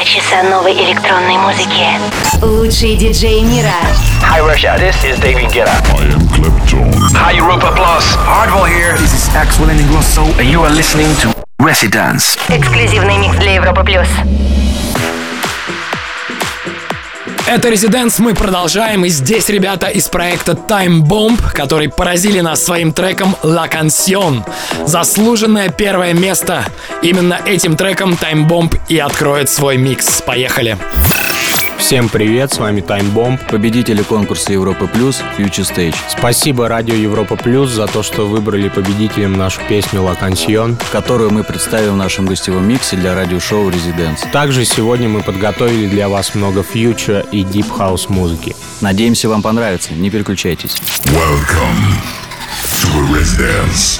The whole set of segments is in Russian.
Два часа новой электронной музыки. Лучшие диджеи мира. Hi Russia, this is David Guetta. I am Clapton. Hi Europa Plus. Hardwell here. This is Axel Ingrosso. And you are listening to Residence. Эксклюзивный микс для Европы плюс. Это Резиденс, мы продолжаем, и здесь ребята из проекта Time Bomb, которые поразили нас своим треком La Canción. Заслуженное первое место. Именно этим треком Time Bomb и откроет свой микс. Поехали. Всем привет, с вами Time Bomb. Победители конкурса Европа Плюс Future Stage. Спасибо Радио Европа Плюс за то, что выбрали победителем нашу песню «La Canción», которую мы представим в нашем гостевом миксе для радиошоу «Residence». Также сегодня мы подготовили для вас много future и deep house музыки. Надеемся, вам понравится. Не переключайтесь. Welcome to Residence.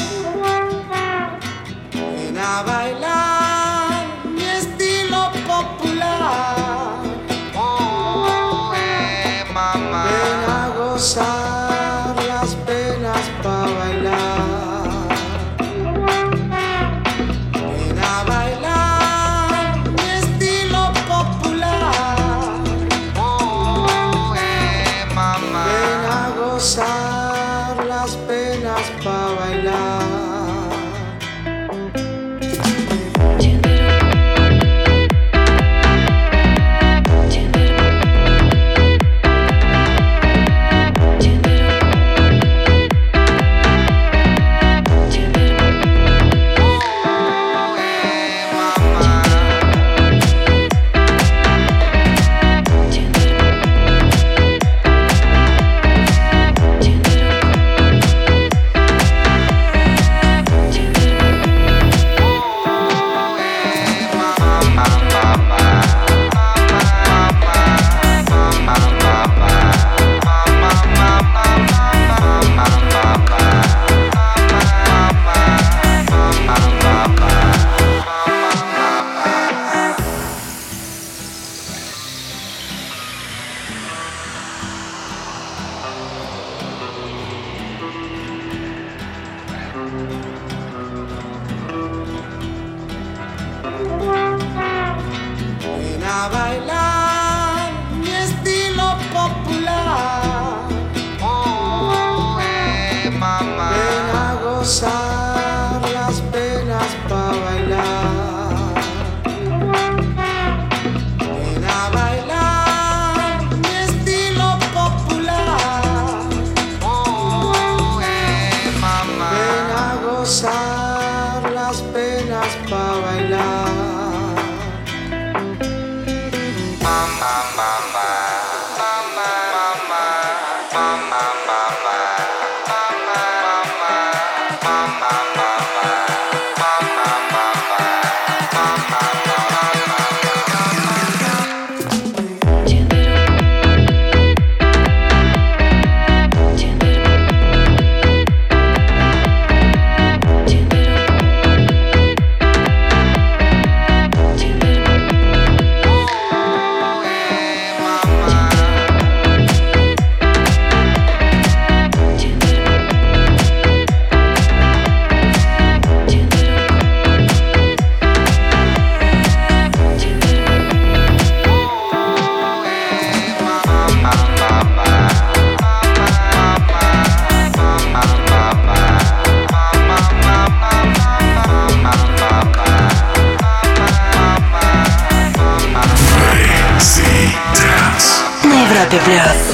Happy Plus.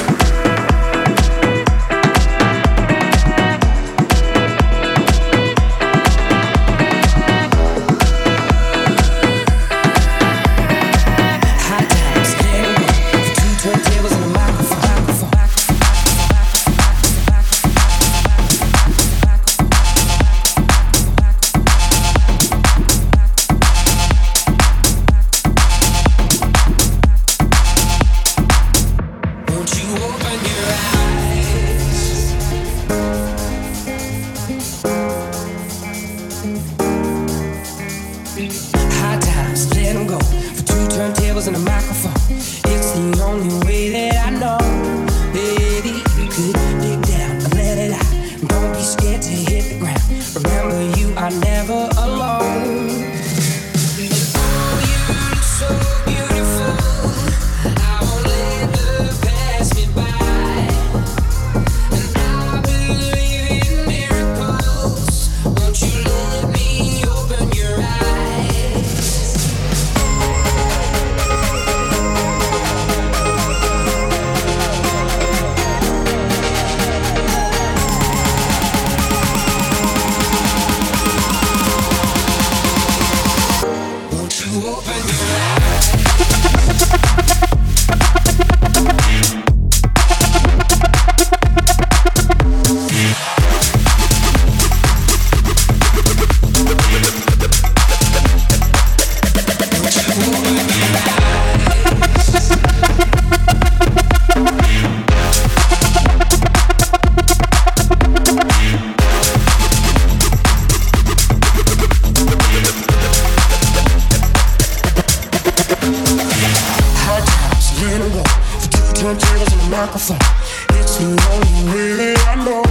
really I know,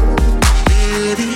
baby,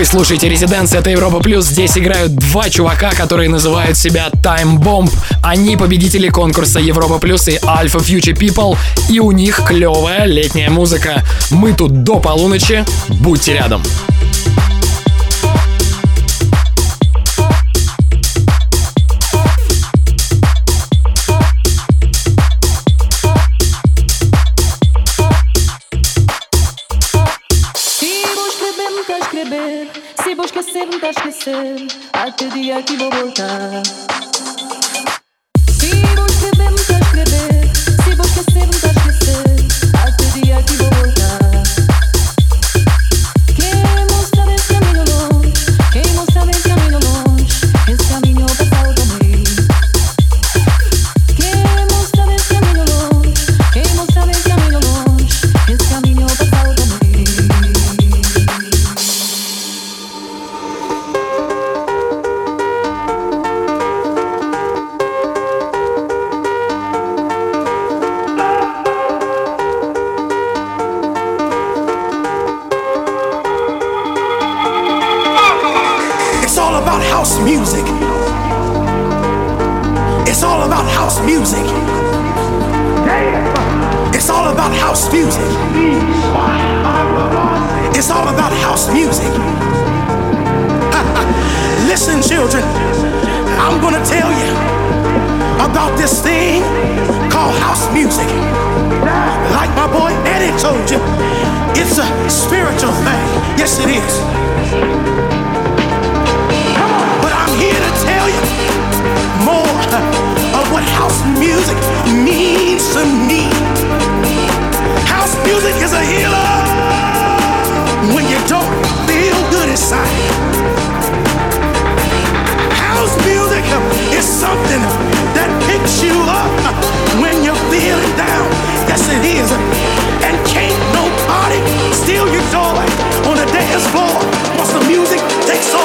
Вы слушаете Резиденс, это Европа Плюс. Здесь играют два чувака, которые называют себя Time Bomb. Они победители конкурса Европа Плюс и Alpha Future People. И у них клевая летняя музыка. Мы тут до полуночи. Будьте рядом. aşk etsin Her dediği yer kim olursa tell you about this thing called house music. Like my boy Eddie told you, it's a spiritual thing. Yes, it is. But I'm here to tell you more of what house music means to me. House music is a healer when you don't feel good inside. something that picks you up when you're feeling down. Yes, it is. And can't nobody steal your joy on the dance floor once the music takes over.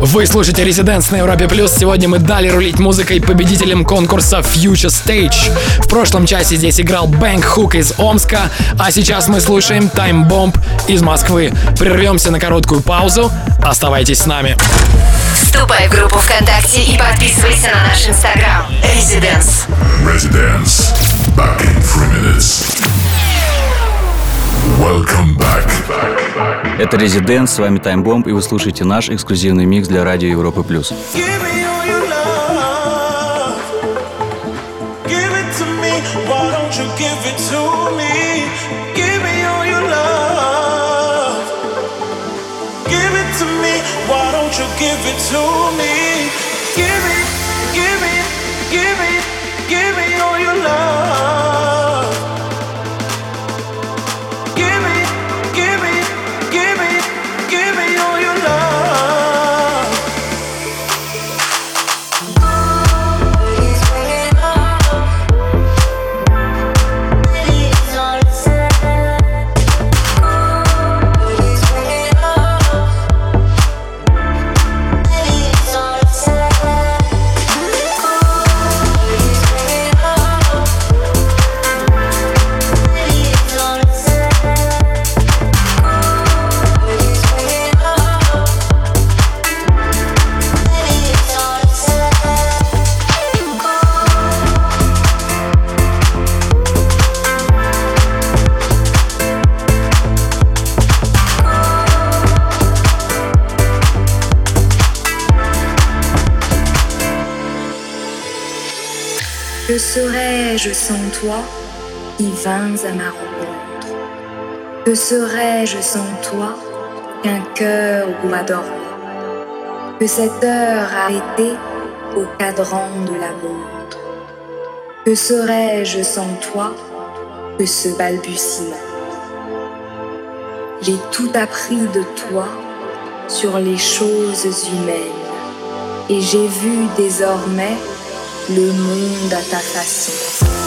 Вы слушаете Резиденс на Европе Плюс. Сегодня мы дали рулить музыкой победителям конкурса Future Stage. В прошлом часе здесь играл Бэнк Хук из Омска, а сейчас мы слушаем Time Bomb из Москвы. Прервемся на короткую паузу. Оставайтесь с нами. Вступай в группу ВКонтакте и подписывайся на наш инстаграм. Резиденс. Резиденс. Back in three minutes. Это Резидент, с вами Таймбомб, и вы слушаете наш эксклюзивный микс для радио Европы+. плюс. give me. Give it, give it, give me all your love. Que serais-je sans toi qui vins à ma rencontre? Que serais-je sans toi qu'un cœur doit dormir Que cette heure arrêtée au cadran de la montre? Que serais-je sans toi que ce balbutiement? J'ai tout appris de toi sur les choses humaines et j'ai vu désormais le monde à ta façon.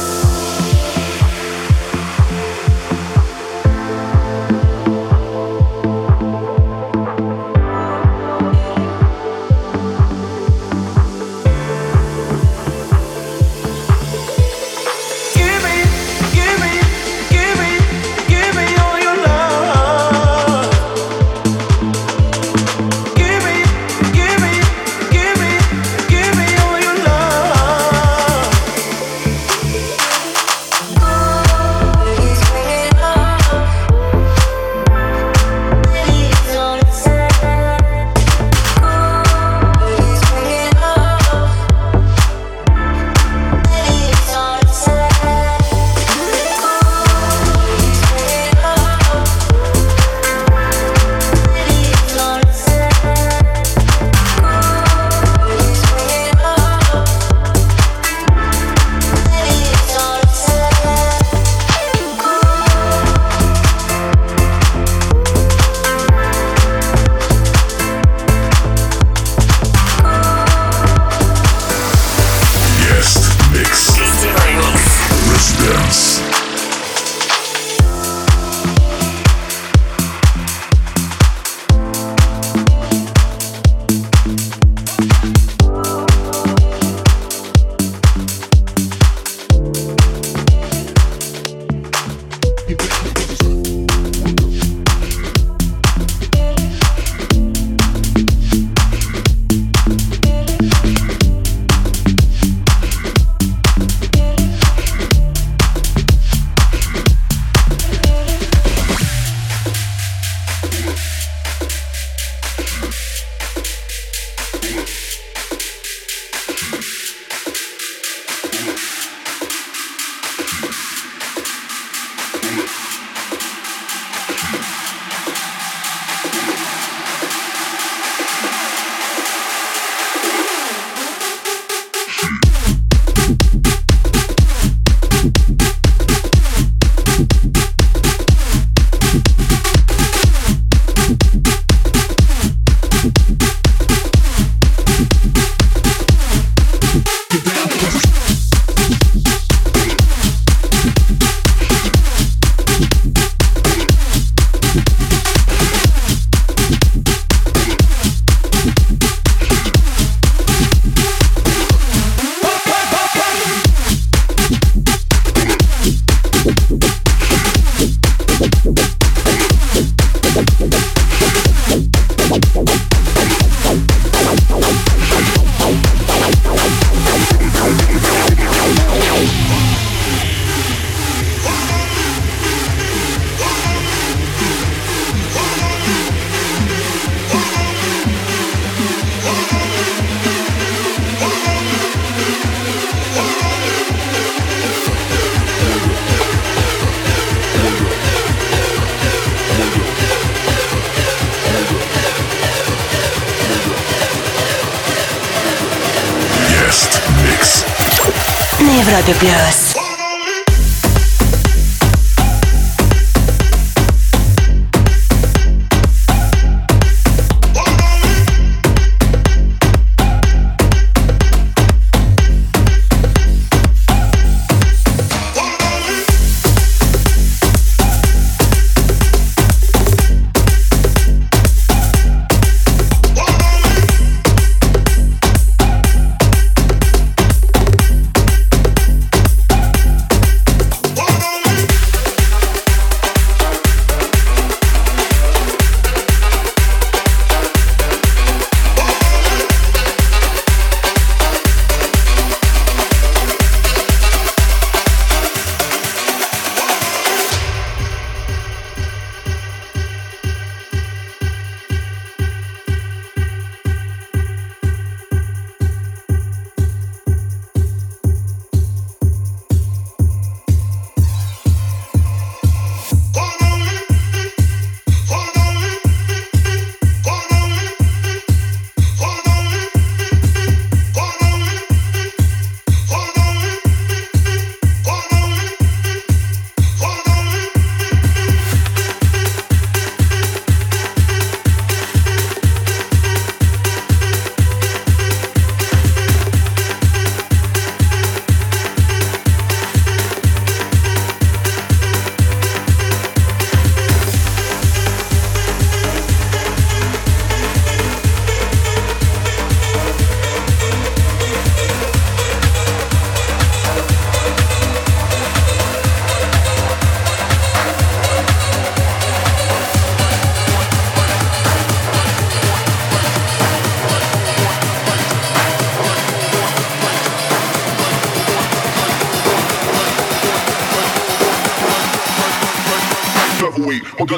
te.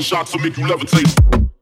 Gunshots will make you levitate.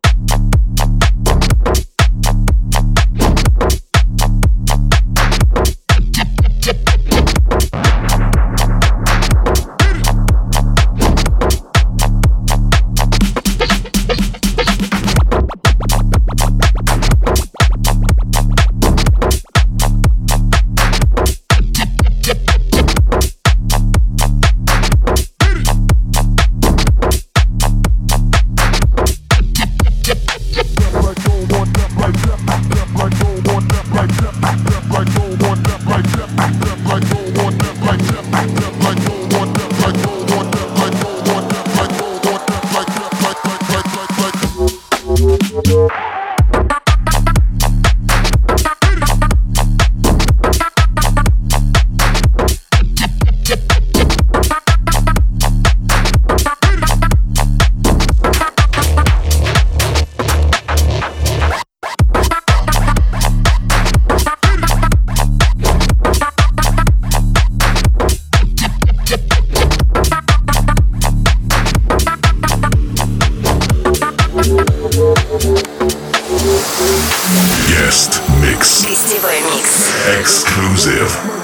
Exclusive.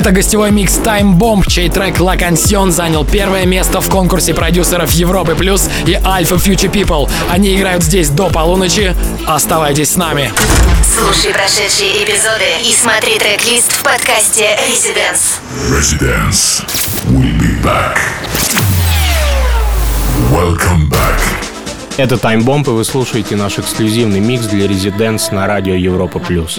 Это гостевой микс Time Bomb, чей трек La Canción занял первое место в конкурсе продюсеров Европы Плюс и Alpha Future People. Они играют здесь до полуночи. Оставайтесь с нами. Слушай прошедшие эпизоды и смотри трек-лист в подкасте Residence. Residence. We'll be back. Welcome back. Это Таймбомб, и вы слушаете наш эксклюзивный микс для Residents на радио Европа Плюс.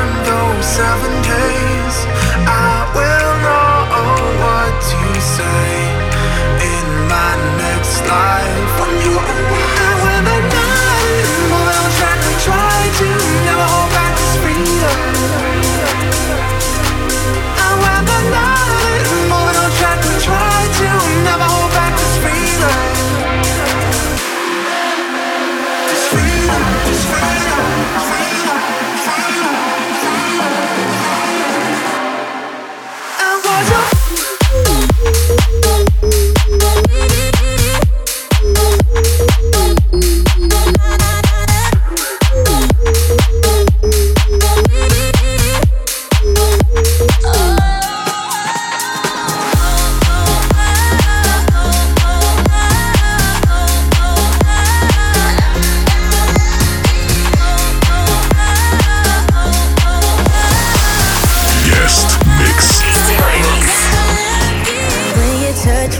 seven days. I will know what to say in my next life.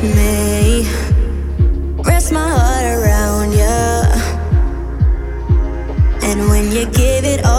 me. Rest my heart around you. And when you give it all.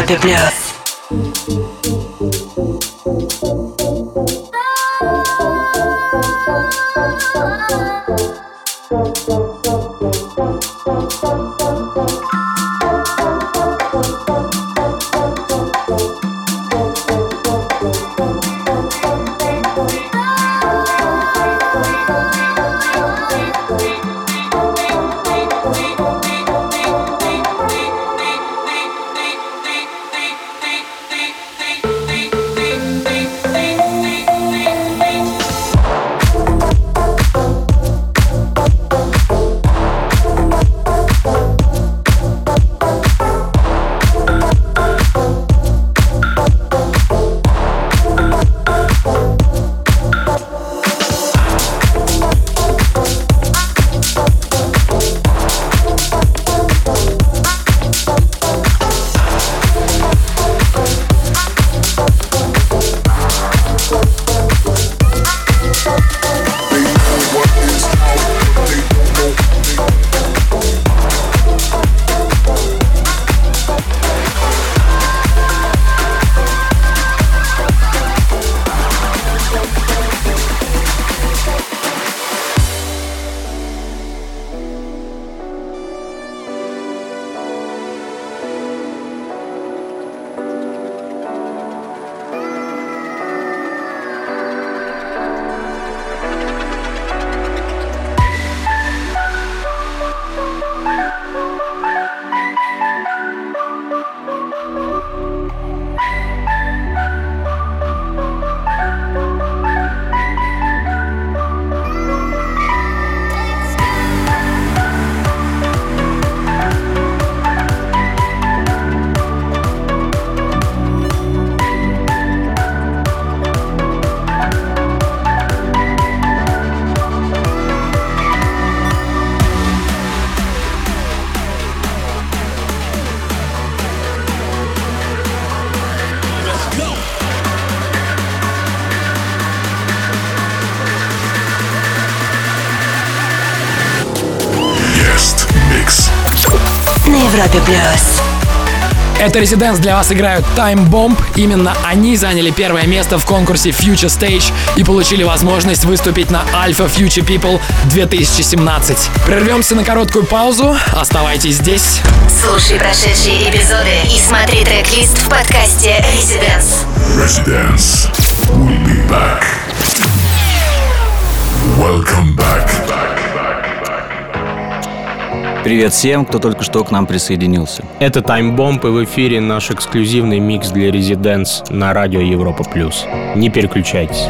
of the blues. Это Резиденс для вас играют Time Bomb. Именно они заняли первое место в конкурсе Future Stage и получили возможность выступить на Alpha Future People 2017. Прервемся на короткую паузу. Оставайтесь здесь. Слушай прошедшие эпизоды и смотри трек-лист в подкасте Residence. Residence. We'll be back. Привет всем, кто только что к нам присоединился. Это Bomb и в эфире наш эксклюзивный микс для Residents на радио Европа Плюс. Не переключайтесь.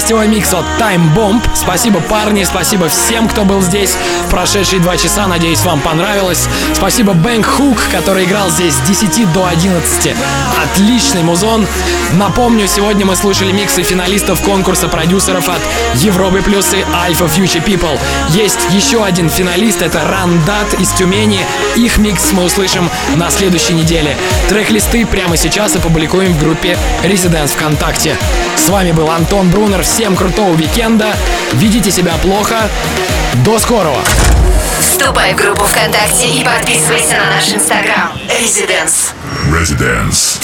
Гостевой микс от Time Bomb. Спасибо, парни, спасибо всем, кто был здесь в прошедшие два часа. Надеюсь, вам понравилось. Спасибо Бэнк Хук, который играл здесь с 10 до 11. Отличный музон. Напомню, сегодня мы слушали миксы финалистов конкурса продюсеров от Европы Плюс и Alpha Future People. Есть еще один финалист, это Рандат из Тюмени. Их микс мы услышим на следующей неделе. Трек-листы прямо сейчас опубликуем в группе Residence ВКонтакте. С вами был Антон Брунер. Всем крутого уикенда. Ведите себя плохо. До скорого. Вступай в группу ВКонтакте и подписывайся на наш инстаграм. Residence. Residence.